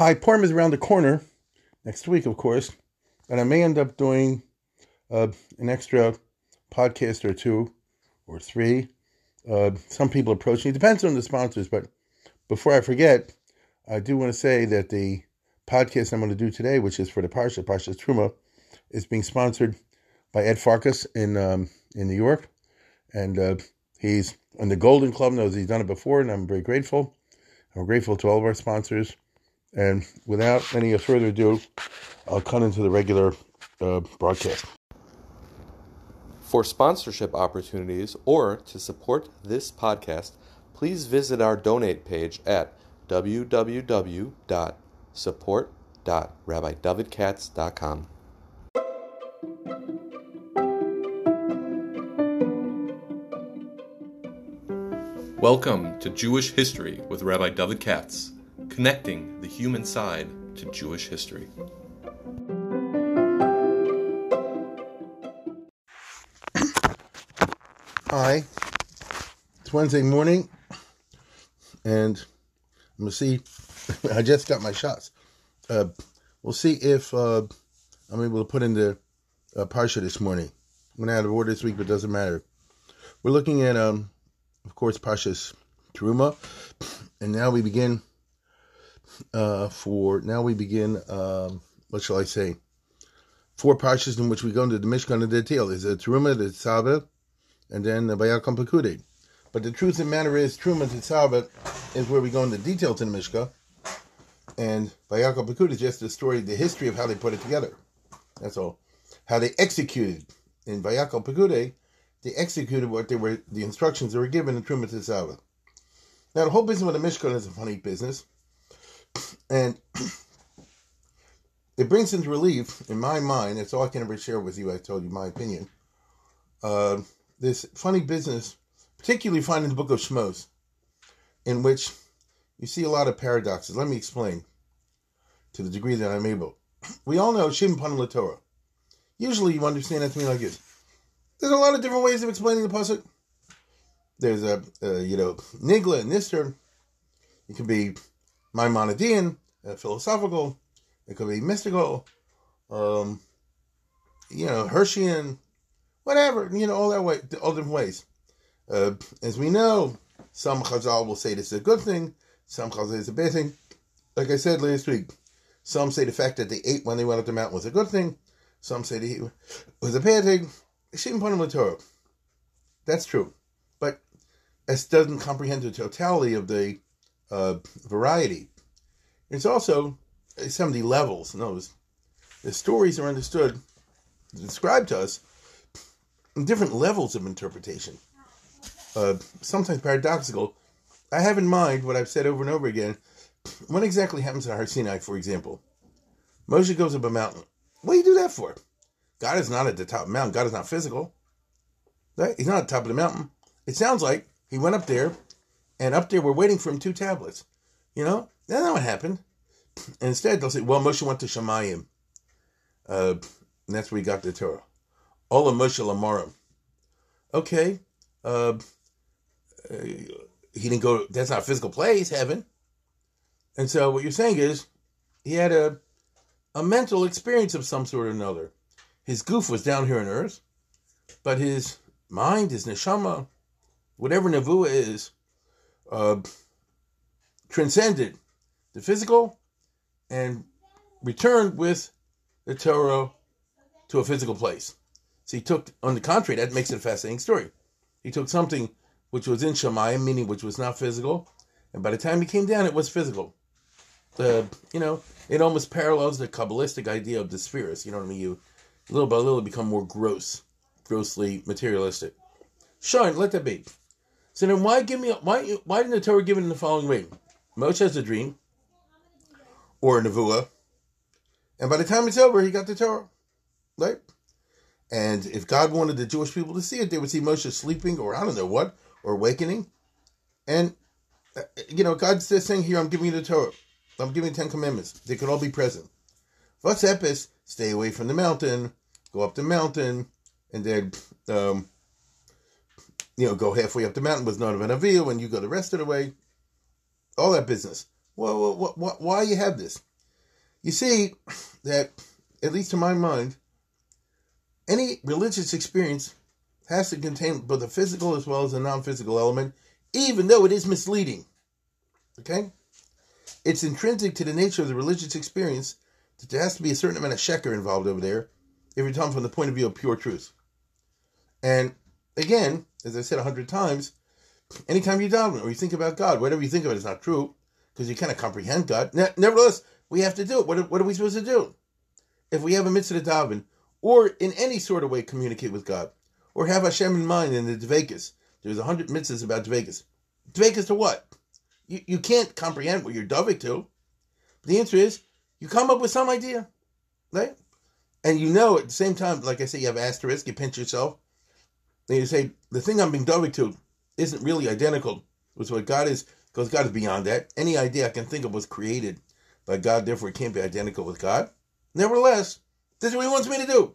Hi, Purim is around the corner next week, of course, and I may end up doing uh, an extra podcast or two or three. Uh, some people approach me. It depends on the sponsors, but before I forget, I do want to say that the podcast I'm going to do today, which is for the Parsha, Parsha Truma, is being sponsored by Ed Farkas in um, in New York, and uh, he's on the Golden Club. Knows he's done it before, and I'm very grateful. I'm grateful to all of our sponsors. And without any further ado, I'll cut into the regular uh, broadcast. For sponsorship opportunities or to support this podcast, please visit our donate page at www.support.rabbidavidkatz.com. Welcome to Jewish History with Rabbi David Katz connecting the human side to Jewish history. Hi, it's Wednesday morning, and I'm gonna see. I just got my shots. Uh, we'll see if uh, I'm able to put in the uh, parsha this morning. I'm gonna out of order this week, but it doesn't matter. We're looking at, um, of course, Parshas Teruma, and now we begin uh, for now we begin. Um, what shall I say? Four parshas in which we go into the Mishkan in detail. There's a Teruma, the Tzava, and then the Bayakam Pekude. But the truth of the matter is, Teruma and Tzava is where we go into details in the Mishkan, and Bayakam Pekude is just the story, the history of how they put it together. That's all. How they executed in Bayakal Pekude, they executed what they were, the instructions they were given in Teruma Tzava. Now, the whole business with the Mishkan is a funny business. And it brings into relief, in my mind, that's all I can ever share with you. I told you my opinion. Uh, this funny business, particularly found in the book of Shmos, in which you see a lot of paradoxes. Let me explain to the degree that I'm able. We all know Shem Panim Torah. Usually you understand that to me like this. There's a lot of different ways of explaining the Pasuk. There's a, a you know, Nigla and Nister. It could be Maimonidean, uh, philosophical. It could be mystical. Um, you know, Hirschian, whatever. You know, all that way, all different ways. Uh, as we know, some Chazal will say this is a good thing. Some Chazal is a bad thing. Like I said last week, some say the fact that they ate when they went up the mountain was a good thing. Some say it was a bad thing. Them Torah. That's true, but it doesn't comprehend the totality of the uh, variety. It's also some of the levels. Those the stories are understood, described to us, in different levels of interpretation. Uh, sometimes paradoxical. I have in mind what I've said over and over again. What exactly happens at Har Sinai, for example? Moshe goes up a mountain. What do you do that for? God is not at the top of the mountain. God is not physical. Right? He's not at the top of the mountain. It sounds like he went up there and up there we're waiting for him two tablets. You know, that's not what happened. And instead, they'll say, well, Moshe went to Shemayim. Uh, and that's where he got the Torah. Ola Moshe Lamarim. Okay. Uh, he didn't go, that's not a physical place, heaven. And so what you're saying is he had a, a mental experience of some sort or another. His goof was down here on earth, but his mind, his neshama, whatever nevuah is, uh, transcended the physical and returned with the Torah to a physical place. So he took, on the contrary, that makes it a fascinating story. He took something which was in Shemayim, meaning which was not physical, and by the time he came down, it was physical. The you know, it almost parallels the Kabbalistic idea of the spheres. You know what I mean? You little by little become more gross, grossly materialistic. Sure, let that be. So then, why give me why why didn't the Torah give it in the following way? Moshe has a dream, or a nevuah, and by the time it's over, he got the Torah, right? And if God wanted the Jewish people to see it, they would see Moshe sleeping, or I don't know what, or awakening, and uh, you know, God's just saying here, I'm giving you the Torah, I'm giving you Ten Commandments. They could all be present. What's epis? Stay away from the mountain, go up the mountain, and then um, you know, go halfway up the mountain with none of an avil when you go the rest of the way. All that business. Well, well, well, why you have this? You see that, at least to my mind, any religious experience has to contain both a physical as well as a non physical element, even though it is misleading. Okay? It's intrinsic to the nature of the religious experience that there has to be a certain amount of sheker involved over there if you're talking from the point of view of pure truth. And again, as I said a hundred times, anytime you daven or you think about God, whatever you think of it is not true because you cannot comprehend God. Nevertheless, we have to do it. What, what are we supposed to do? If we have a mitzvah to daven, or in any sort of way communicate with God, or have Hashem in mind in the Dvekas. There's a hundred mitzvahs about Dvekas. Dvekas to what? You, you can't comprehend what you're dovik to. The answer is you come up with some idea, right? And you know at the same time, like I say, you have asterisk, you pinch yourself, and you say, the thing I'm being dovik to isn't really identical with what God is, because God is beyond that. Any idea I can think of was created by God, therefore it can't be identical with God. Nevertheless, this is what he wants me to do.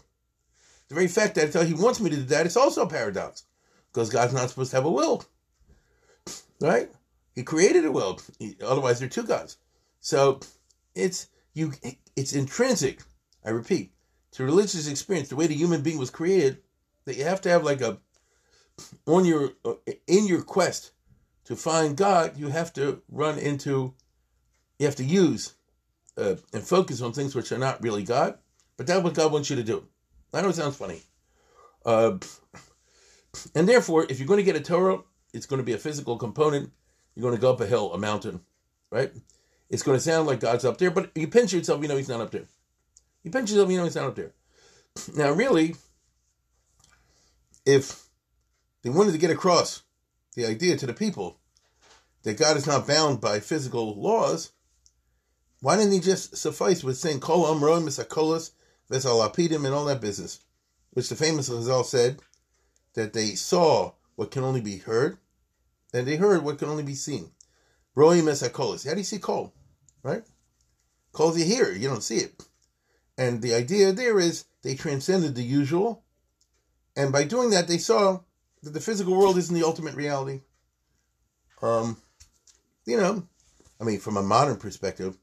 The very fact that he wants me to do that is also a paradox. Because God's not supposed to have a will. Right? He created a will. He, otherwise, there are two gods. So it's you. It's intrinsic. I repeat, to religious experience, the way the human being was created, that you have to have like a on your in your quest to find God, you have to run into, you have to use uh, and focus on things which are not really God, but that's what God wants you to do. I know it sounds funny. Uh, and therefore, if you're going to get a Torah, it's going to be a physical component. You're going to go up a hill, a mountain, right? It's going to sound like God's up there, but you pinch yourself, you know He's not up there. You pinch yourself, you know He's not up there. Now, really, if they wanted to get across the idea to the people that God is not bound by physical laws, why didn't He just suffice with saying Kol Amroim Misakolas Vesalapidim and all that business, which the famous Chazal said that they saw what can only be heard, and they heard what can only be seen. Roim Misakolas. How do you see Kol? Right? Kol you hear, you don't see it. And the idea there is they transcended the usual, and by doing that, they saw that the physical world isn't the ultimate reality. Um, you know, I mean, from a modern perspective,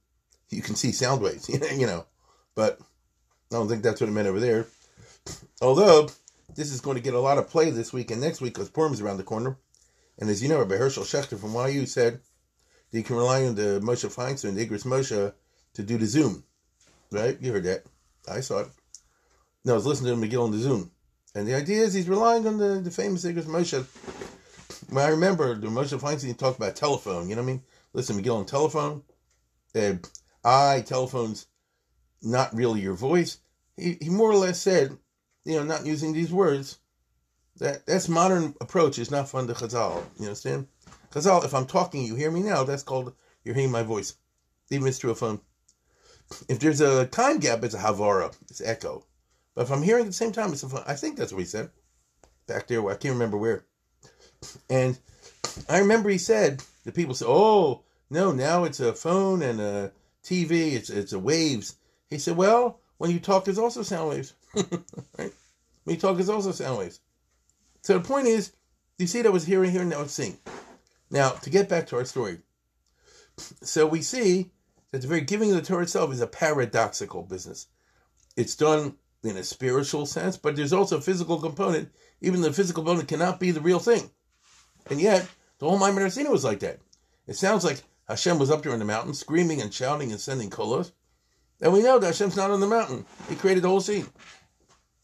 you can see sound waves, you know, but I don't think that's what it meant over there. Although this is going to get a lot of play this week and next week because Purim is around the corner, and as you know, Rabbi Herschel Schachter from YU said that you can rely on the Moshe Feinstein, the Igros Moshe, to do the Zoom, right? You heard that? I saw it. No, I was listening to Megillah on the Zoom. And the idea is he's relying on the, the famous Igros Moshe. When I remember the Moshe Feinstein talked about telephone, you know what I mean? Listen, Megillah on telephone. Uh, I, telephone's not really your voice. He, he more or less said, you know, not using these words, that that's modern approach is not fun to Chazal. You understand? Chazal, if I'm talking, you hear me now, that's called you're hearing my voice. Even if it's through a phone. If there's a time gap, it's a havara, it's echo. But if I'm hearing at the same time, it's. I think that's what he said. Back there, I can't remember where. And I remember he said, the people say, oh, no, now it's a phone and a TV, it's, it's a waves. He said, well, when you talk, there's also sound waves. right? When you talk, there's also sound waves. So the point is, you see that was hearing here, now it's seeing. Now, to get back to our story. So we see that the very giving of the Torah itself is a paradoxical business. It's done in a spiritual sense, but there's also a physical component. Even the physical component cannot be the real thing. And yet, the whole Maimon Arsina was like that. It sounds like Hashem was up there in the mountain, screaming and shouting and sending kolos. And we know that Hashem's not on the mountain. He created the whole scene.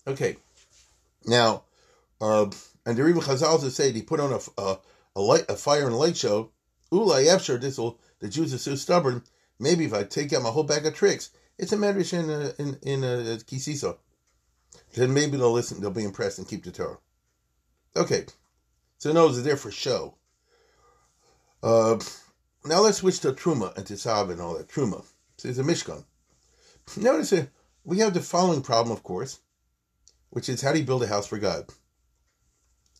Okay. Now, uh, and the Rebbe Chazal to he put on a, a, a, light, a fire and a light show. Ula Yefsher, this will, the Jews are so stubborn. Maybe if I take out my whole bag of tricks, it's a medrash in, uh, in, in uh, Ki Sisa. Then maybe they'll listen, they'll be impressed and keep the Torah. Okay. So those are there for show. Uh, now let's switch to Truma and Tisav and all that. Truma. So it's a Mishkan. Notice uh, we have the following problem, of course, which is how do you build a house for God?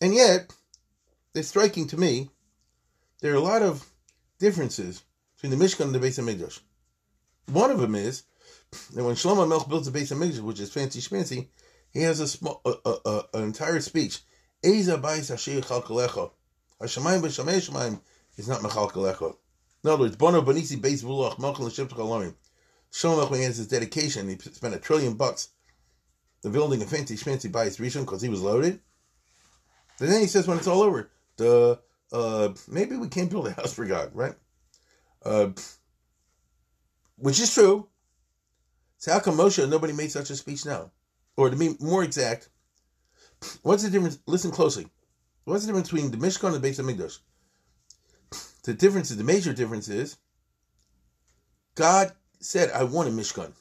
And yet, it's striking to me, there are a lot of differences between the Mishkan and the Beis Hamikdash. One of them is that when Shlomo Melch builds the Beis Hamikdash, which is fancy schmancy, he has a small, a, a, a, an entire speech. Eza bais asher chalkalecha. Hashemayim b'shamei shemayim is not mechalkalecha. In other words, Bono Banisi Beis Vulach Machal Sheptach Alamim. Shlomo has his dedication. He spent a trillion bucks the building a fancy schmancy by his Rishon because he was loaded. And then he says when it's all over, the uh, maybe we can't build a house for God, right? Uh, which is true. So how come Moshe nobody made such a speech now? Or to be more exact, what's the difference? Listen closely. What's the difference between the Mishkan and the Beis Hamikdash? The difference is the major difference is God said, "I want a Mishkan,"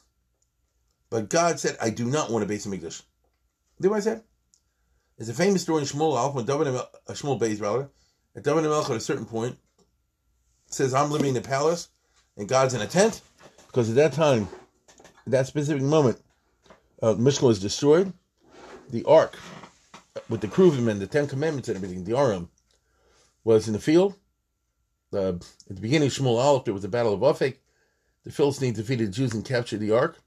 but God said, "I do not want a Beis Hamikdash." Do what I said? There's a famous story in Shmuel Aleph when David uh, Shmuel Beis rather, at David Melch at a certain point says, "I'm living in a palace, and God's in a tent," because at that time, at that specific moment, uh, Mishkan was destroyed. The ark with the Kruvim, the Ten Commandments, and everything, the Aram, was in the field. Uh, at the beginning of Shmuel Aleph, there was the Battle of Afek. The Philistines defeated the Jews and captured the Ark.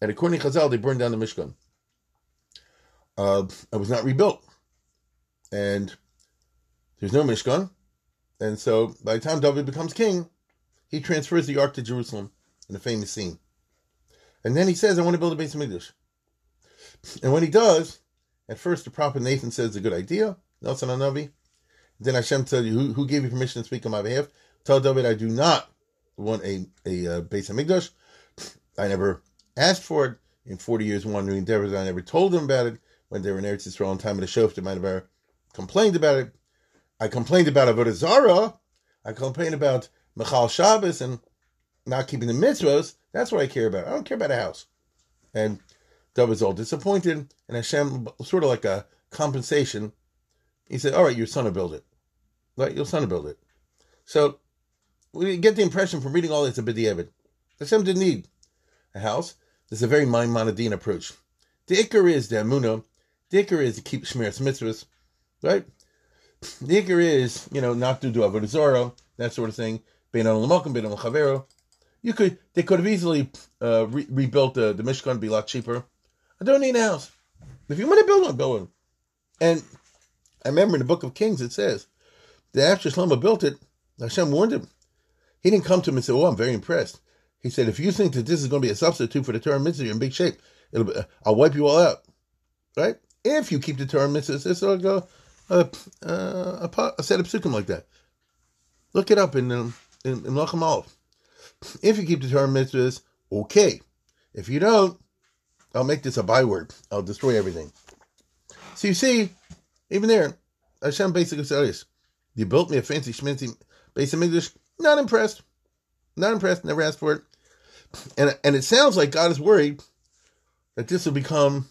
And according to Chazal, they burned down the Mishkan. Uh, it was not rebuilt. And there's no Mishkan. And so by the time David becomes king, he transfers the Ark to Jerusalem in a famous scene. And then he says, I want to build a base of Hamikdash. And when he does, at first the prophet Nathan says it's a good idea, Nelson Anavi. Then Hashem tells you, who, who gave you permission to speak on my behalf? Tell David, I do not want a, a uh, Beis Hamikdash. I never asked for it. In 40 years wandering endeavors, I never told them about it. When they were in Eretz Yisrael in time of the Shoftim, I never complained about it. I complained about Avodah Zarah. I complained about Michal Shabbos and not keeping the mitzvahs. That's what I care about. I don't care about a house. And David's all disappointed, and Hashem, sort of like a compensation, he said, All right, your son will build it. Right? Your son will build it. So we get the impression from reading all this of B'diavad. Hashem didn't need a house. This is a very Maimonidean approach. The ikar is the amunah. The ikar is to keep Shmiras mitzvahs. Right? The ikar is, you know, not to do avodah zarah, that sort of thing. Bein on l'malkim, bein on. You could, they could have easily uh, re- rebuilt the, the Mishkan, be a lot cheaper. I don't need a house. If you want to build one, build one. And I remember in the book of Kings it says that after Shlomo built it, Hashem warned him. He didn't come to him and say, "Oh, I'm very impressed." He said, "If you think that this is going to be a substitute for the Torah mitzvah, you're in big shape. It'll be, I'll wipe you all out, right? If you keep the Torah mitzvahs, it's like a a, a, a, set of psukim like that. Look it up in um, in, in Aleph. If you keep the Torah mitzvahs, okay. If you don't, I'll make this a byword. I'll destroy everything. So you see, even there, Hashem basically says, You built me a fancy schmancy base of English. Not impressed. Not impressed. Never asked for it. And, and it sounds like God is worried that this will become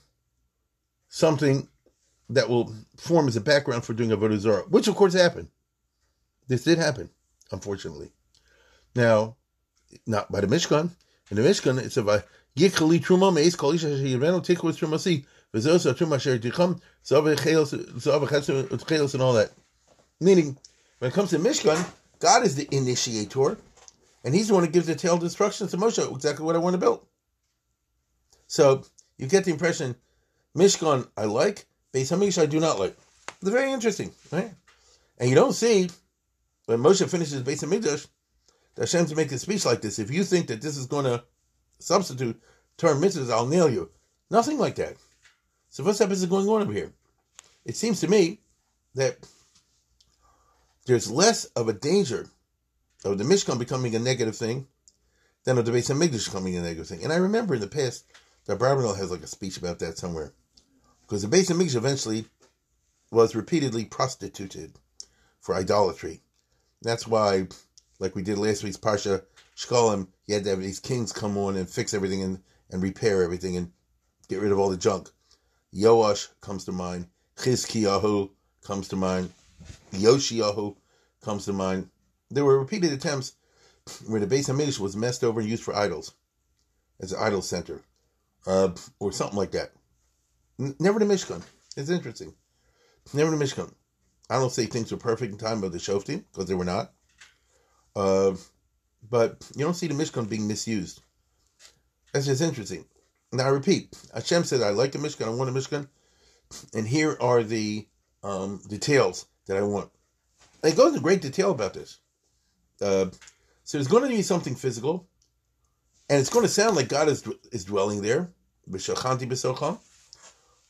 something that will form as a background for doing a Zarah, which of course happened. This did happen, unfortunately. Now, not by the Mishkan. In the Mishkan, it's a Yichali Truma Meis Kol Isha Sheyirvenu Tikku Trumasi V'zos Truma Asher Ticham Zav Chelos and all that. Meaning, when it comes to Mishkan, God is the initiator, and He's the one who gives the detailed instructions to Moshe exactly what I want to build. So you get the impression, Mishkan I like, Beis Hamish I do not like. It's very interesting, right? And you don't see when Moshe finishes Beis Hamikdash, Hashem to make a speech like this. If you think that this is going to substitute term mitzvahs, I'll nail you. Nothing like that. So what's up is going on over here? It seems to me that there's less of a danger of the Mishkan becoming a negative thing than of the Beis Hamikdash becoming a negative thing. And I remember in the past that Barbanel has like a speech about that somewhere. Because the Beis Hamikdash eventually was repeatedly prostituted for idolatry. That's why, like we did last week's Parsha, Shkolim, you had to have these kings come on and fix everything and, and repair everything and get rid of all the junk. Yoash comes to mind. Chizkiyahu comes to mind. Yoshiyahu comes to mind. There were repeated attempts where the Beis Hamikdash was messed over and used for idols, as an idol center, uh, or something like that. Never the Mishkan. It's interesting. Never the Mishkan. I don't say things were perfect in time of the Shoftim, because they were not. Uh, but you don't see the Mishkan being misused. That's just interesting. Now I repeat, Hashem said, "I like the Mishkan. I want the Mishkan," and here are the um, details that I want. And it goes into great detail about this. Uh, so there's going to be something physical, and it's going to sound like God is is dwelling there, b'shachanti b'socham.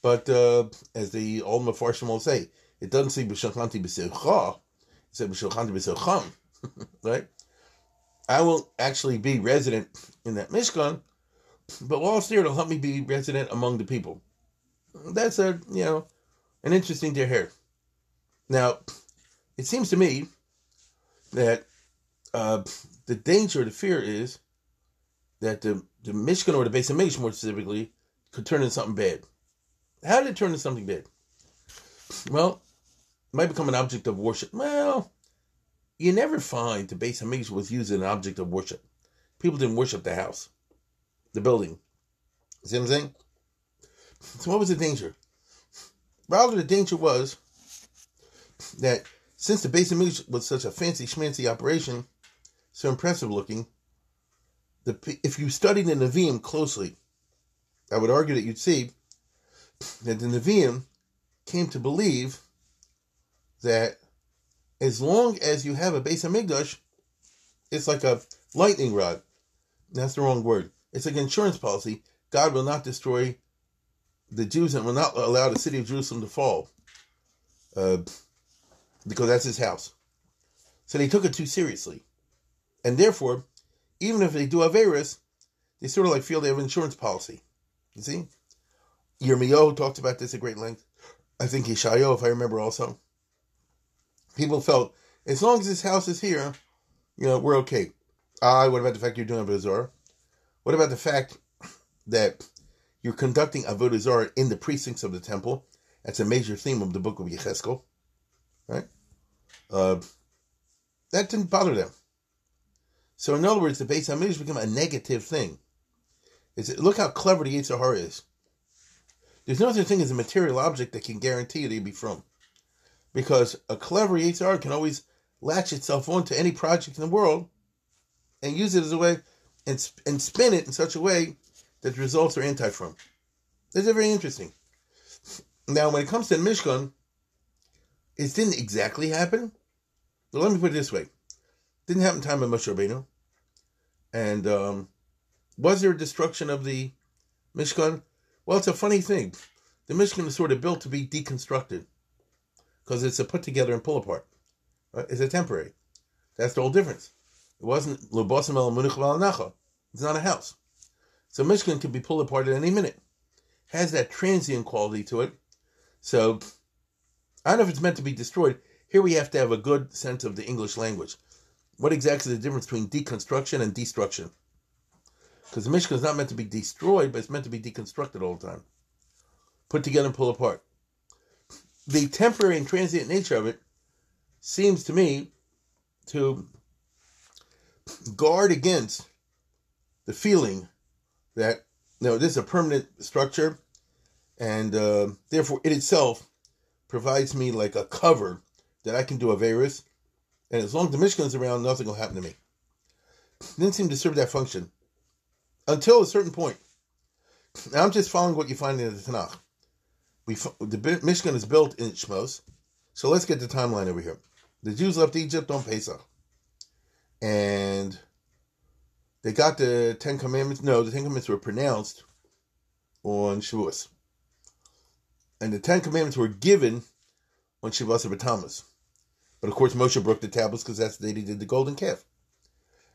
But uh, as the old Mefarshim will say, it doesn't say b'shachanti b'socha. It said b'shachanti b'socham, right? I will actually be resident in that Mishkan, but there, it'll help me be resident among the people. That's a you know an interesting to hear. Now, it seems to me that uh, the danger, the fear is that the, the Mishkan or the base of Mish, more specifically, could turn into something bad. How did it turn into something bad? Well, it might become an object of worship. Well, you never find the base of Mish was used as an object of worship. People didn't worship the house, the building. See what I'm saying? So what was the danger? Rather, the danger was that since the base of Mish was such a fancy schmancy operation, so impressive looking, the if you studied the Nevi'im closely, I would argue that you'd see that the Nevi'im came to believe that as long as you have a base of Migdash, it's like a lightning rod. That's the wrong word. It's like an insurance policy. God will not destroy the Jews and will not allow the city of Jerusalem to fall. Uh, because that's his house. So they took it too seriously. And therefore, even if they do Averis, they sort of like feel they have insurance policy. You see? Yirmiyahu talked about this at great length. I think Yeshayahu, if I remember also. People felt, as long as this house is here, you know, we're okay. Ah, what about the fact you're doing Avodah Zarah? What about the fact that you're conducting Avodah Zarah in the precincts of the temple? That's a major theme of the book of Yecheskel, right? Uh, that didn't bother them. So in other words, the Beis Hamidrash became a negative thing. It's, look how clever the Yetzer Hara is. There's no such thing as a material object that can guarantee that you'll be from. Because a clever Hara can always latch itself onto any project in the world and use it as a way and, and spin it in such a way that the results are anti-from. This is very interesting. Now, when it comes to Mishkan, it didn't exactly happen. But let me put it this way. Didn't happen time of Moshe Rabbeinu. And um, was there a destruction of the Mishkan? Well, it's a funny thing. The Mishkan is sort of built to be deconstructed because it's a put together and pull apart. Right? It's a temporary. That's the whole difference. It wasn't el. It's not a house. So Mishkan can be pulled apart at any minute. Has that transient quality to it. So I don't know if it's meant to be destroyed. Here we have to have a good sense of the English language what exactly is the difference between deconstruction and destruction? Because Mishkan is not meant to be destroyed, but it's meant to be deconstructed all the time, put together and pull apart. The temporary and transient nature of it seems to me to guard against the feeling that you know, this is a permanent structure, and uh, therefore it itself provides me like a cover that I can do Averis and as long as the Mishkan is around, nothing will happen to me. didn't seem to serve that function until a certain point. Now I'm just following what you find in the Tanakh. We the Mishkan is built in Shmos, so let's get the timeline over here. The Jews left Egypt on Pesach, and they got the Ten Commandments. No, the Ten Commandments were pronounced on Shavuos, and the Ten Commandments were given on Shavuos of Batamas. But of course, Moshe broke the tablets because that's the day he did the golden calf.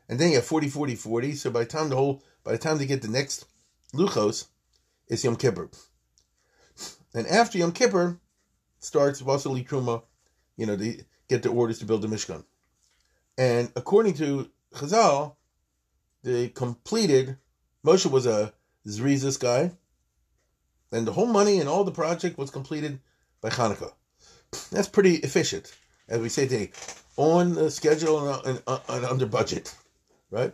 And then you have 40, 40, 40. So by the time the whole, by the time they get the next Luchos, it's Yom Kippur. And after Yom Kippur starts Vasili Truma, you know, they get the orders to build the Mishkan. And according to Chazal, they completed, Moshe was a Zrizis guy, and the whole money and all the project was completed by Hanukkah. That's pretty efficient as we say today, on the schedule and, and, uh, and under budget, right?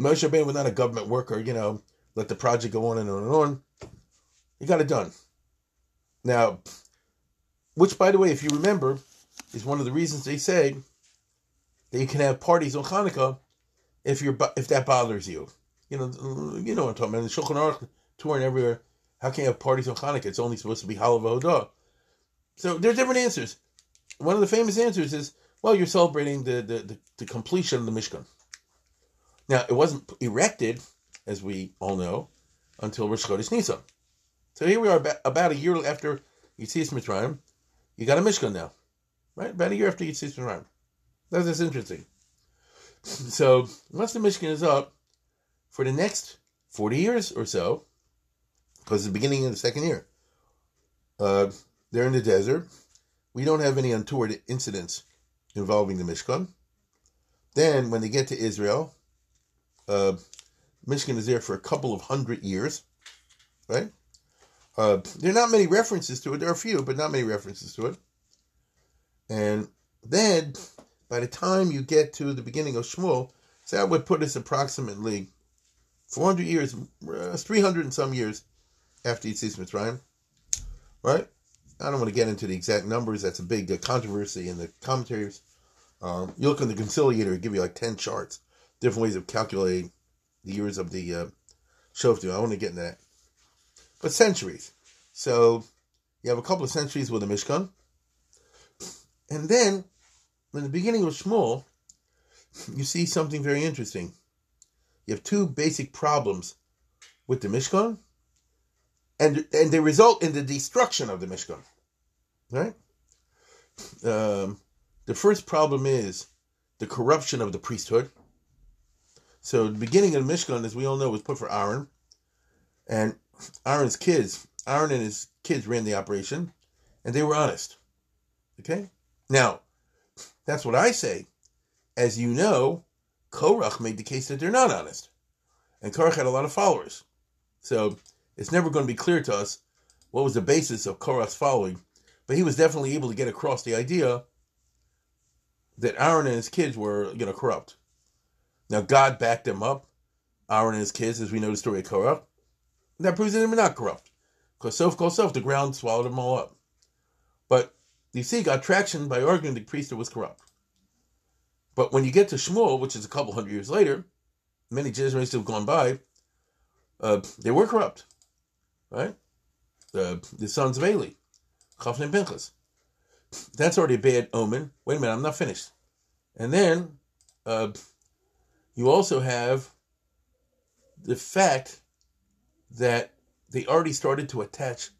Moshe Rabbeinu was not a government worker, you know, let the project go on and on and on. He got it done. Now, which, by the way, if you remember, is one of the reasons they say that you can have parties on Hanukkah if you're if that bothers you. You know, you know what I'm talking about. The Shulchan Aruch touring everywhere. How can you have parties on Hanukkah? It's only supposed to be Halav So there's different answers one of the famous answers is, well, you're celebrating the, the, the, the completion of the Mishkan. Now, it wasn't erected, as we all know, until Rosh Chodesh Nisan. So here we are, about, a year after Yitzias Mitzrayim. You got a Mishkan now, right? About a year after Yitzias Mitzrayim. That's interesting. So once the Mishkan is up, for the next 40 years or so, because it's the beginning of the second year, uh, they're in the desert. We don't have any untoward incidents involving the Mishkan. Then, when they get to Israel, uh, Mishkan is there for a couple of hundred years, right? Uh, there are not many references to it. There are a few, but not many references to it. And then, by the time you get to the beginning of Shmuel, so that would put us approximately 400 years, uh, 300 and some years after Yitzias Mitzrayim, right? I don't want to get into the exact numbers. That's a big uh, controversy in the commentaries. Um, you look in the conciliator, it give you like 10 charts, different ways of calculating the years of the uh, Shoftim. I want to get into that. But centuries. So you have a couple of centuries with the Mishkan. And then, in the beginning of Shmuel, you see something very interesting. You have two basic problems with the Mishkan, and and they result in the destruction of the Mishkan. Right? Um, the first problem is the corruption of the priesthood. So the beginning of the Mishkan, as we all know, was put for Aaron, and Aaron's kids, Aaron and his kids ran the operation, and they were honest. Okay? Now, that's what I say. As you know, Korach made the case that they're not honest. And Korach had a lot of followers. So it's never going to be clear to us what was the basis of Korach's following. But he was definitely able to get across the idea that Aaron and his kids were, you know, corrupt. Now God backed them up. Aaron and his kids, as we know the story of Korach. That proves that they were not corrupt. Because self called self, the ground swallowed them all up. But you see, got traction by arguing the priesthood was corrupt. But when you get to Shmuel, which is a couple hundred years later, many generations have gone by, uh, they were corrupt, right? Uh, the sons of Eli, Chafni and Pinchas. That's already a bad omen. Wait a minute, I'm not finished. And then uh, you also have the fact that they already started to attach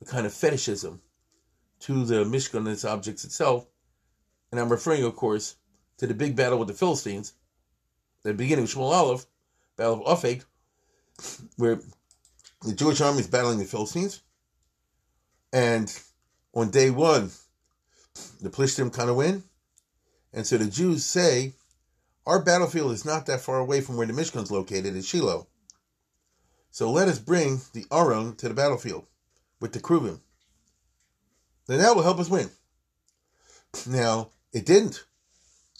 a kind of fetishism to the Mishkan and its objects itself. And I'm referring, of course, to the big battle with the Philistines, the beginning of Shmuel Aleph, Battle of Aphek, where the Jewish army is battling the Philistines. And on day one, the Plishtim kind of win. And so the Jews say, our battlefield is not that far away from where the Mishkan is located at Shiloh. So let us bring the Aron to the battlefield with the Kruvim. Then that will help us win. Now, it didn't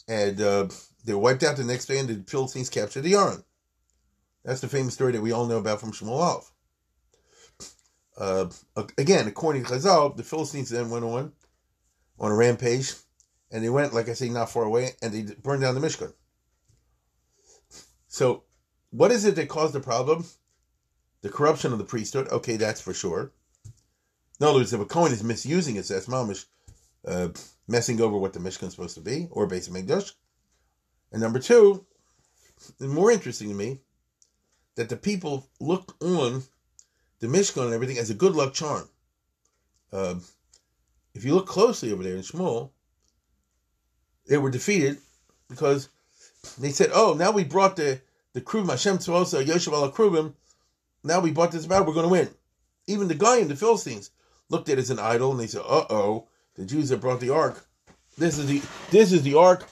and uh, they wiped out the next day, and the Philistines captured the Aron. That's the famous story that we all know about from Shmuel. Uh, again, according to Chazal, the Philistines then went on on a rampage, and they went, like I say, not far away, and they burned down the Mishkan. So, what is it that caused the problem? The corruption of the priesthood. Okay, that's for sure. In other words, if a Cohen is misusing it, that's mamish, uh, messing over what the Mishkan is supposed to be, or Beis Hamikdash. And number two, and more interesting to me, that the people look on the Mishkan and everything as a good luck charm. Uh, if you look closely over there in Shmuel, they were defeated because they said, "Oh, now we brought the the Kruvim Hashem Tzvosa Yoshev Al Kruvim. Now we bought this battle. We're going to win." Even the guy in the Philistines looked at it as an idol, and they said, "Uh oh, the Jews that brought the ark. This is the this is the ark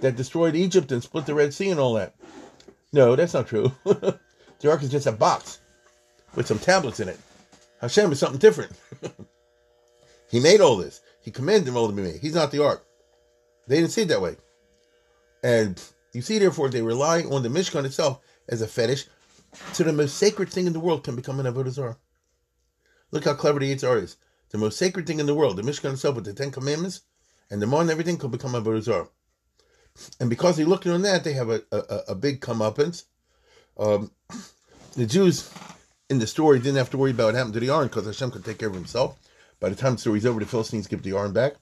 that destroyed Egypt and split the Red Sea and all that. No, that's not true. the ark is just a box with some tablets in it. Hashem is something different. he made all this. He commanded them all to be made. He's not the ark. They didn't see it that way. And you see, therefore, they rely on the Mishkan itself as a fetish, so the most sacred thing in the world can become an avodah zarah. Look how clever the Yitzhar is the most sacred thing in the world, the Mishkan itself with the Ten Commandments and the Mon and everything could become Avodah And because they look on that, they have a, a, a big comeuppance. Um, the Jews in the story didn't have to worry about what happened to the Aron because Hashem could take care of himself. By the time the story's over, the Philistines give the Aron back.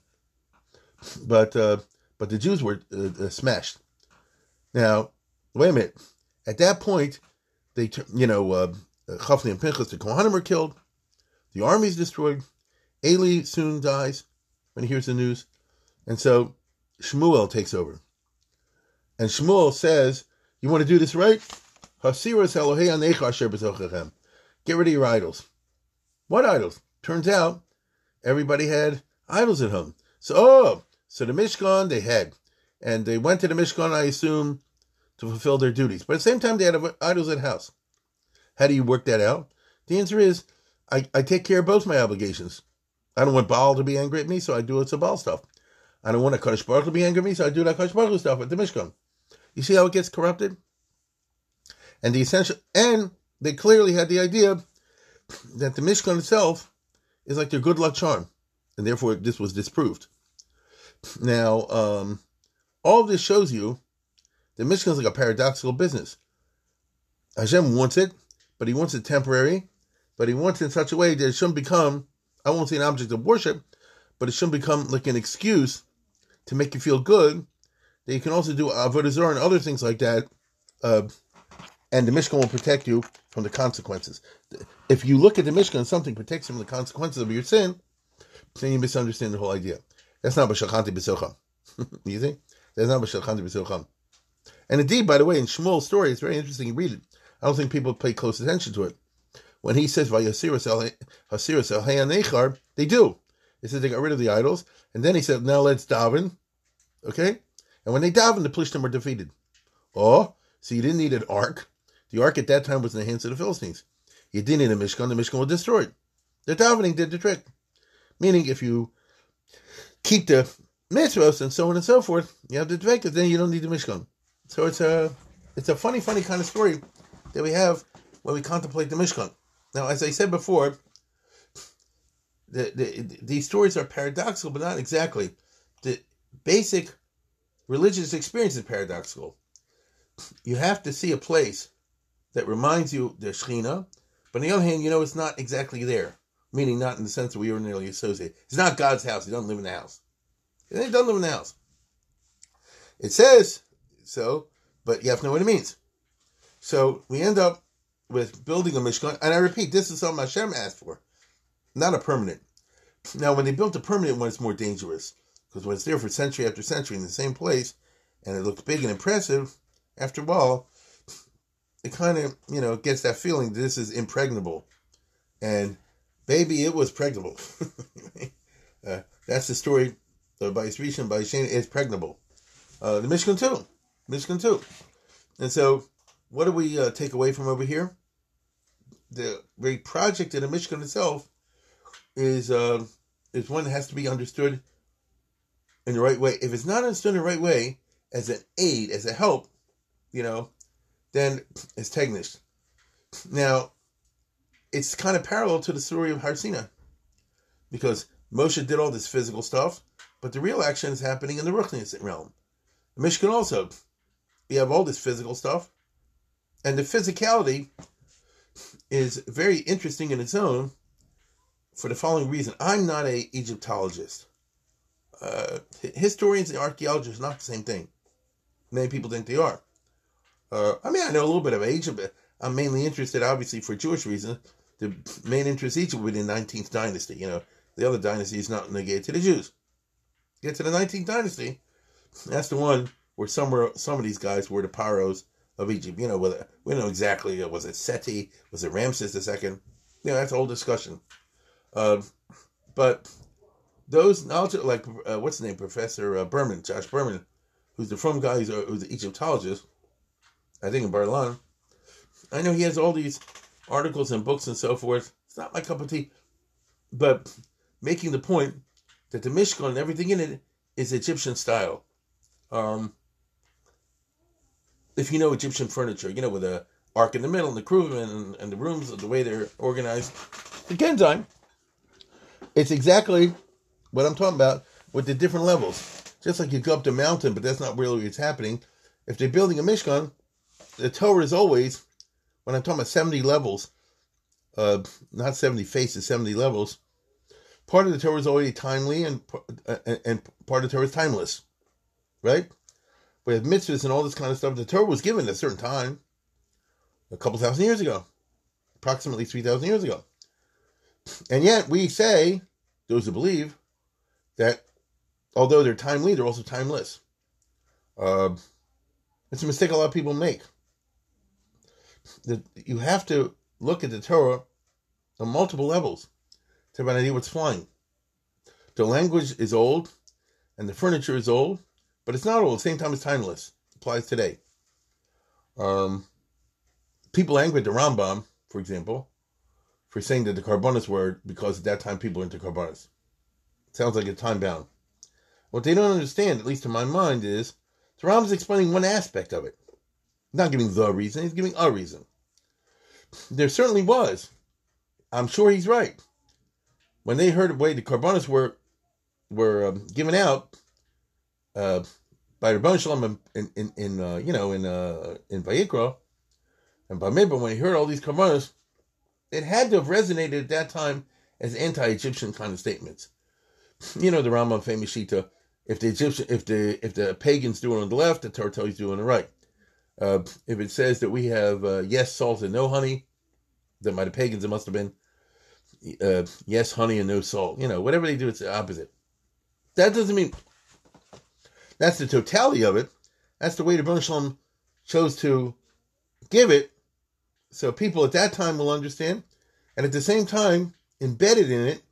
But uh, but the Jews were uh, uh, smashed. Now, wait a minute. At that point, they, you know, uh, Chafni and Pinchas, the Kohanim are killed. The army's destroyed. Eli soon dies when he hears the news. And so Shmuel takes over. And Shmuel says, You want to do this right? Get rid of your idols. What idols? Turns out everybody had idols at home. So, oh, so the Mishkan they had. And they went to the Mishkan, I assume, to fulfill their duties. But at the same time, they had idols at house. How do you work that out? The answer is I, I take care of both my obligations. I don't want Baal to be angry at me, so I do it to Baal stuff. I don't want a Kadosh Baruch to be angry at me, so I do that Kadosh Baruch stuff at the Mishkan. You see how it gets corrupted? And the essential, and they clearly had the idea that the Mishkan itself is like their good luck charm, and therefore this was disproved. Now, um, all this shows you the Mishkan is like a paradoxical business. Hashem wants it, but he wants it temporary, but he wants it in such a way that it shouldn't become, I won't say an object of worship, but it shouldn't become like an excuse to make you feel good. That you can also do avodah zarah and other things like that, uh, and the Mishkan will protect you from the consequences. If you look at the Mishkan, and something protects you from the consequences of your sin, then you misunderstand the whole idea. That's not b'shachanti b'socham. you see? That's not b'shachanti b'socham. And indeed, by the way, in Shmuel's story, it's very interesting. You read it. I don't think people pay close attention to it. When he says "Vayasiris el they do. He says they got rid of the idols, and then he said, "Now let's daven." Okay, and when they daven, the Plishtim were defeated. Oh, so you didn't need an ark. The ark at that time was in the hands of the Philistines. You didn't need a Mishkan. The Mishkan was destroyed. The davening did the trick. Meaning, if you keep the mitzvahs and so on and so forth, you have the dvekas, then you don't need the Mishkan. So it's a it's a funny, funny kind of story that we have when we contemplate the Mishkan. Now, as I said before, the, the, these stories are paradoxical, but not exactly. The basic religious experience is paradoxical. You have to see a place that reminds you the Shekhinah, but on the other hand, you know it's not exactly there, meaning not in the sense that we ordinarily associate. It's not God's house. He doesn't live in the house. He doesn't live in the house. It says so, but you have to know what it means. So we end up with building a Mishkan, and I repeat, this is something Hashem asked for, not a permanent. Now, when they built a permanent one, it's more dangerous because when it's there for century after century in the same place, and it looks big and impressive, after a while, it kind of you know gets that feeling this is impregnable, and baby, it was pregnable. uh, that's the story by Rishon by Shane. It's pregnable. Uh, the Mishkan too, Mishkan too, and so what do we uh, take away from over here? The very project in Mishkan itself is uh, is one that has to be understood in the right way. If it's not understood in the right way, as an aid, as a help, you know, then it's tegnish. Now, it's kind of parallel to the story of Har Sinai, because Moshe did all this physical stuff, but the real action is happening in the Ruchnius realm. Mishkan also, you have all this physical stuff, and the physicality is very interesting in its own for the following reason. I'm not a Egyptologist. Uh, historians and archaeologists are not the same thing. Many people think they are. Uh, I mean, I know a little bit of Egypt, but I'm mainly interested, obviously, for Jewish reasons. The main interest in Egypt the 19th dynasty. You know, the other dynasty is not negated to the Jews. Get to the 19th dynasty, that's the one where some, some of these guys were the Paros of Egypt. You know, whether we know exactly uh, was it Seti, was it Ramses second? You know, that's a whole discussion. Uh, but those knowledge, like uh, what's the name, Professor uh, Berman, Josh Berman, who's the from guy who's, uh, who's an Egyptologist, I think in Bar-Ilan. I know he has all these articles and books and so forth. It's not my cup of tea, but making the point that the Mishkan and everything in it is Egyptian style. Um, if you know Egyptian furniture, you know, with a ark in the middle and the crew and, and the rooms, the way they're organized. Again, time. It's exactly what I'm talking about with the different levels. Just like you go up the mountain, but that's not really what's happening. If they're building a Mishkan, the Torah is always, when I'm talking about 70 levels, uh, not 70 faces, 70 levels, part of the Torah is already timely and, uh, and part of the Torah is timeless. Right? With mitzvahs and all this kind of stuff, the Torah was given at a certain time. a couple thousand years ago, approximately 3,000 years ago. And yet we say, those who believe, that although they're timely, they're also timeless. Uh, it's a mistake a lot of people make. That you have to look at the Torah on multiple levels to have an idea what's flying. The language is old, and the furniture is old, but it's not old. At the same time, it's timeless. Applies today. Um, people angry at the Rambam, for example, for saying that the Karbonis were because at that time people were into Karbonis. Sounds like it's time bound. What they don't understand, at least in my mind, is the Rambam is explaining one aspect of it. Not giving the reason, he's giving a reason. There certainly was. I'm sure he's right. When they heard the way the Karbonis were were um, given out uh, by Ribbono Shel Olam in in, in uh, you know in uh, in Vayikra and Bamidbar, when he heard all these Karbonis, it had to have resonated at that time as anti-Egyptian kind of statements. You know the Rambam famous Shita. If the Egyptian, if the if the pagans do it on the left, the Torah tells you do it on the right. Uh, if it says that we have uh, yes salt and no honey, then by the pagans it must have been uh, yes honey and no salt. You know whatever they do, it's the opposite. That doesn't mean that's the totality of it. That's the way the Baruch Shalom chose to give it, so people at that time will understand, and at the same time, embedded in it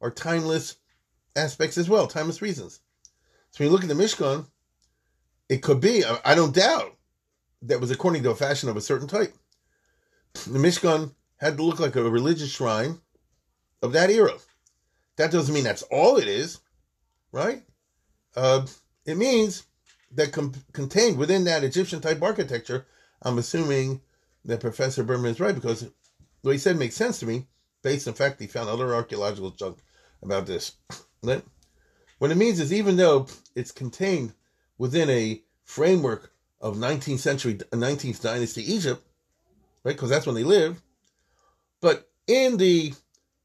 are timeless aspects as well, timeless reasons. So when you look at the Mishkan, it could be, I don't doubt, that was according to a fashion of a certain type. The Mishkan had to look like a religious shrine of that era. That doesn't mean that's all it is, right? Uh, it means that com- contained within that Egyptian type architecture, I'm assuming that Professor Berman is right because what he said makes sense to me based on fact he found other archaeological junk about this. What it means is even though it's contained within a framework of 19th century, 19th dynasty Egypt, right? Because that's when they lived. But in the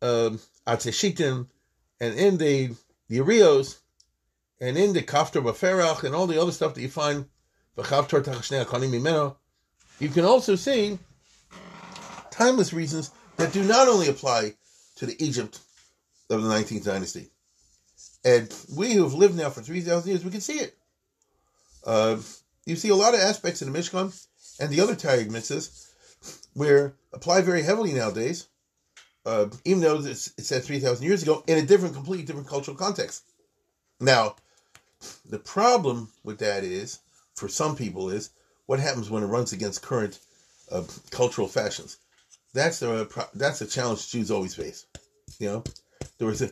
um, and in the the Yerios and in the Kaftor Vaferach and all the other stuff that you find, you can also see timeless reasons that do not only apply to the Egypt of the 19th dynasty. And we who've lived now for 3,000 years, we can see it. Uh, you see a lot of aspects in the Mishkan and the other Taryag mitzvahs where apply very heavily nowadays, uh, even though it's, it said 3,000 years ago, in a different, completely different cultural context. Now, the problem with that is, for some people, is what happens when it runs against current uh, cultural fashions. That's the that's a challenge Jews always face. You know, there was a.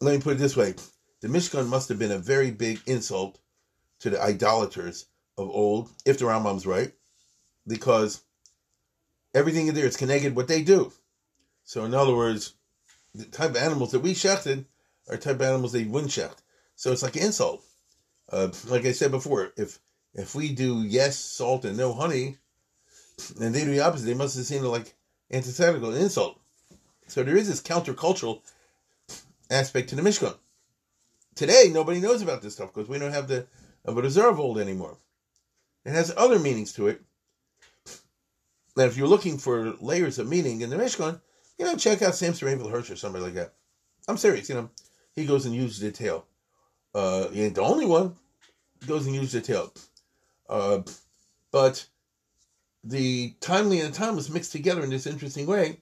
Let me put it this way: the Mishkan must have been a very big insult to the idolaters of old, if the Rambam's right, because everything in there is connected what they do. So, in other words, the type of animals that we shechted are type of animals they wouldn't shecht. So it's like an insult. Uh, like I said before, if if we do yes salt and no honey, and they do the opposite, they must have seen like antithetical insult. So there is this countercultural aspect to the Mishkan. Today, nobody knows about this stuff because we don't have the reserve old anymore. It has other meanings to it. Now, if you're looking for layers of meaning in the Mishkan, you know, check out Samson Raphael Hirsch or somebody like that. I'm serious, you know. He goes and uses detail. Uh, he ain't the only one. He goes and uses detail. Uh, but the timely and the timeless mixed together in this interesting way.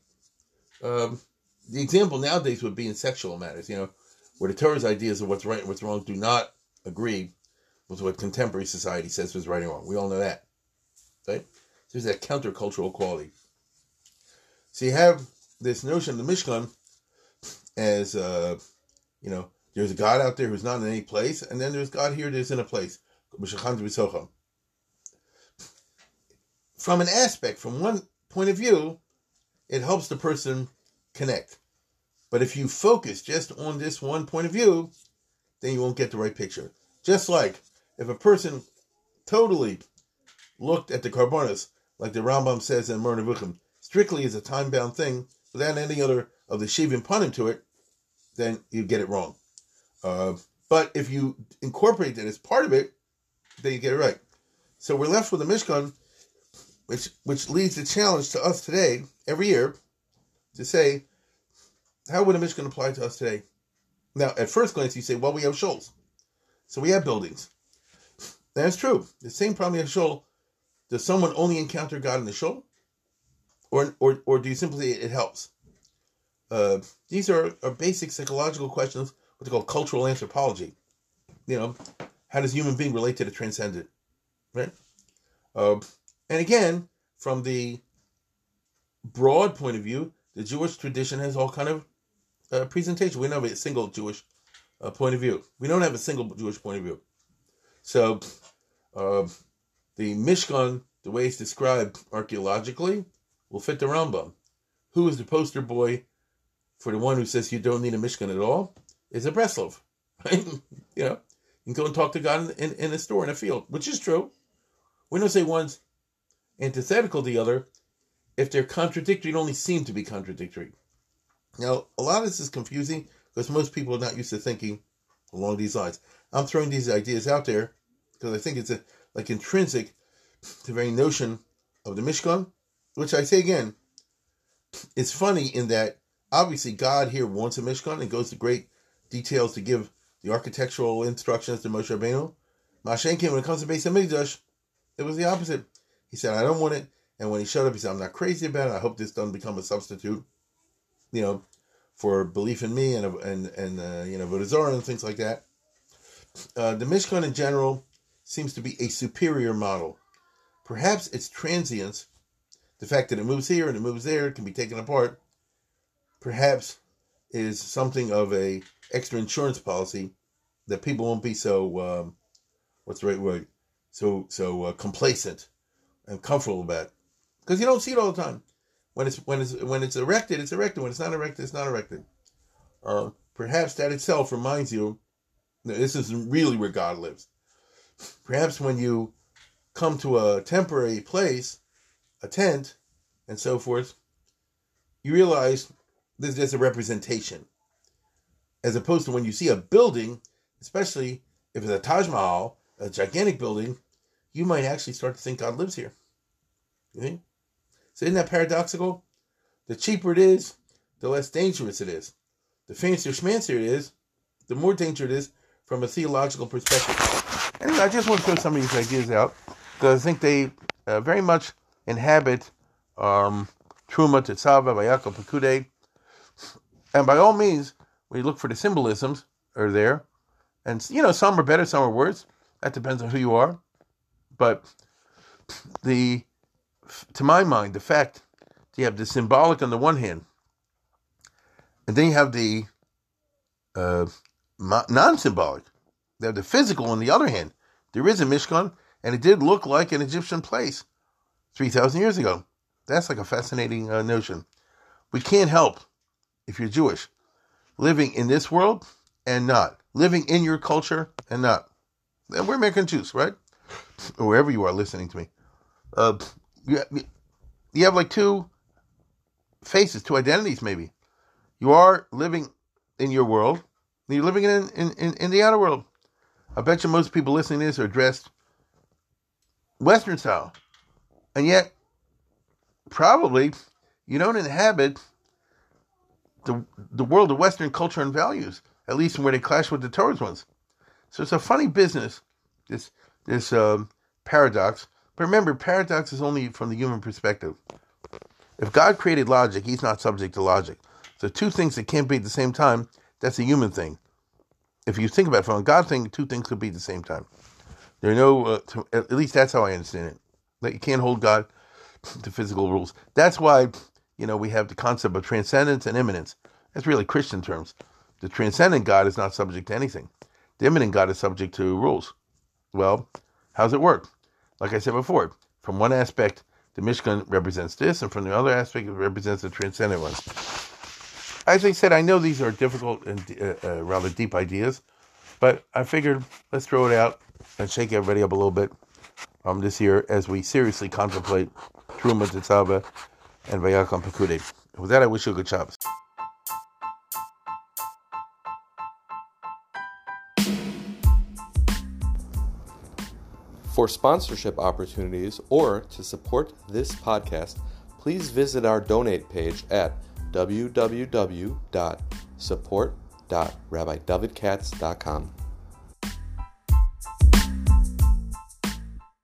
Um, the example nowadays would be in sexual matters, you know, where the Torah's ideas of what's right and what's wrong do not agree with what contemporary society says was right and wrong. We all know that. Right? There's that countercultural quality. So you have this notion of the Mishkan as, uh, you know, there's a God out there who's not in any place, and then there's God here that's in a place. From an aspect, from one point of view, it helps the person connect. But if you focus just on this one point of view, then you won't get the right picture. Just like if a person totally looked at the Karbonis, like the Rambam says in Moreh Nevuchim, strictly as a time bound thing, without any other of the Shivim Panim to it, then you get it wrong. Uh, but if you incorporate that as part of it, then you get it right. So we're left with the Mishkan which which leads the challenge to us today, every year, to say, how would a Mishkan apply to us today? Now, at first glance, you say, well, we have shuls. So we have buildings. That's true. The same problem you have shul. Does someone only encounter God in the shul? Or, or, or do you simply it helps? Uh, these are, are basic psychological questions, what they call cultural anthropology. You know, how does human being relate to the transcendent? Right? Uh, and again, from the broad point of view, the Jewish tradition has all kind of uh, presentation. We don't have a single Jewish uh, point of view. We don't have a single Jewish point of view. So, uh, the Mishkan, the way it's described archaeologically, will fit the Rambam. Who is the poster boy for the one who says you don't need a Mishkan at all? Is a Breslov. Right? you know, you can go and talk to God in, in, in a store, in a field, which is true. We don't say one's antithetical to the other. If they're contradictory, it only seem to be contradictory. Now, a lot of this is confusing because most people are not used to thinking along these lines. I'm throwing these ideas out there because I think it's a, like intrinsic to the very notion of the Mishkan, which I say again, it's funny in that obviously God here wants a Mishkan and goes to great details to give the architectural instructions to Moshe Rabbeinu. Mashen came when it comes to Beis Hamikdash, it was the opposite. He said, "I don't want it," and when he showed up, he said, "I'm not crazy about it. I hope this doesn't become a substitute, you know, for belief in me and and and uh, you know Vodazara and things like that." Uh, the Mishkan in general seems to be a superior model. Perhaps its transience, the fact that it moves here and it moves there, can be taken apart, perhaps is something of a extra insurance policy that people won't be so um, what's the right word? So so uh, complacent and comfortable about. Because you don't see it all the time. When it's when it's when it's erected it's erected. When it's not erected it's not erected. Uh, perhaps that itself reminds you this isn't really where God lives. Perhaps when you come to a temporary place a tent and so forth you realize this is just a representation as opposed to when you see a building, especially if it's a Taj Mahal, a gigantic building, you might actually start to think God lives here. You think? So isn't that paradoxical? The cheaper it is, the less dangerous it is. The fancier schmancier it is, the more danger it is from a theological perspective. Anyway, I just want to throw some of these ideas out because I think they uh, very much inhabit um, Truma, Tetzava, Vayakhel, Pekude. And by all means, we look for the symbolisms are there, and you know some are better, some are worse. That depends on who you are. But the, to my mind, the fact you have the symbolic on the one hand, and then you have the uh, non-symbolic. You have the physical on the other hand. There is a Mishkan, and it did look like an Egyptian place three thousand years ago. That's like a fascinating uh, notion. We can't help if you're Jewish living in this world and not, living in your culture and not. And we're American Jews, right? Or wherever you are listening to me. Uh, you, you have like two faces, two identities, maybe. You are living in your world, you're living in, in, in, in the outer world. I bet you most people listening to this are dressed Western style. And yet, probably, you don't inhabit the the world of Western culture and values, at least where they clash with the Torah's ones. So it's a funny business, this this um, paradox. But remember, paradox is only from the human perspective. If God created logic, He's not subject to logic. So two things that can't be at the same time, that's a human thing. If you think about it from a God thing, two things could be at the same time. There are no, uh, to, at least that's how I understand it. That you can't hold God to physical rules. That's why you know, we have the concept of transcendence and immanence. That's really Christian terms. The transcendent God is not subject to anything. The immanent God is subject to rules. Well, how's it work? Like I said before, from one aspect, the Mishkan represents this, and from the other aspect, it represents the transcendent one. As I said, I know these are difficult and uh, uh, rather deep ideas, but I figured let's throw it out and shake everybody up a little bit um, this year as we seriously contemplate Truma Tetzava and Vayakhel Pekude. With that, I wish you a good Shabbos. For sponsorship opportunities or to support this podcast, please visit our donate page at www.support.rabbidavidkatz.com.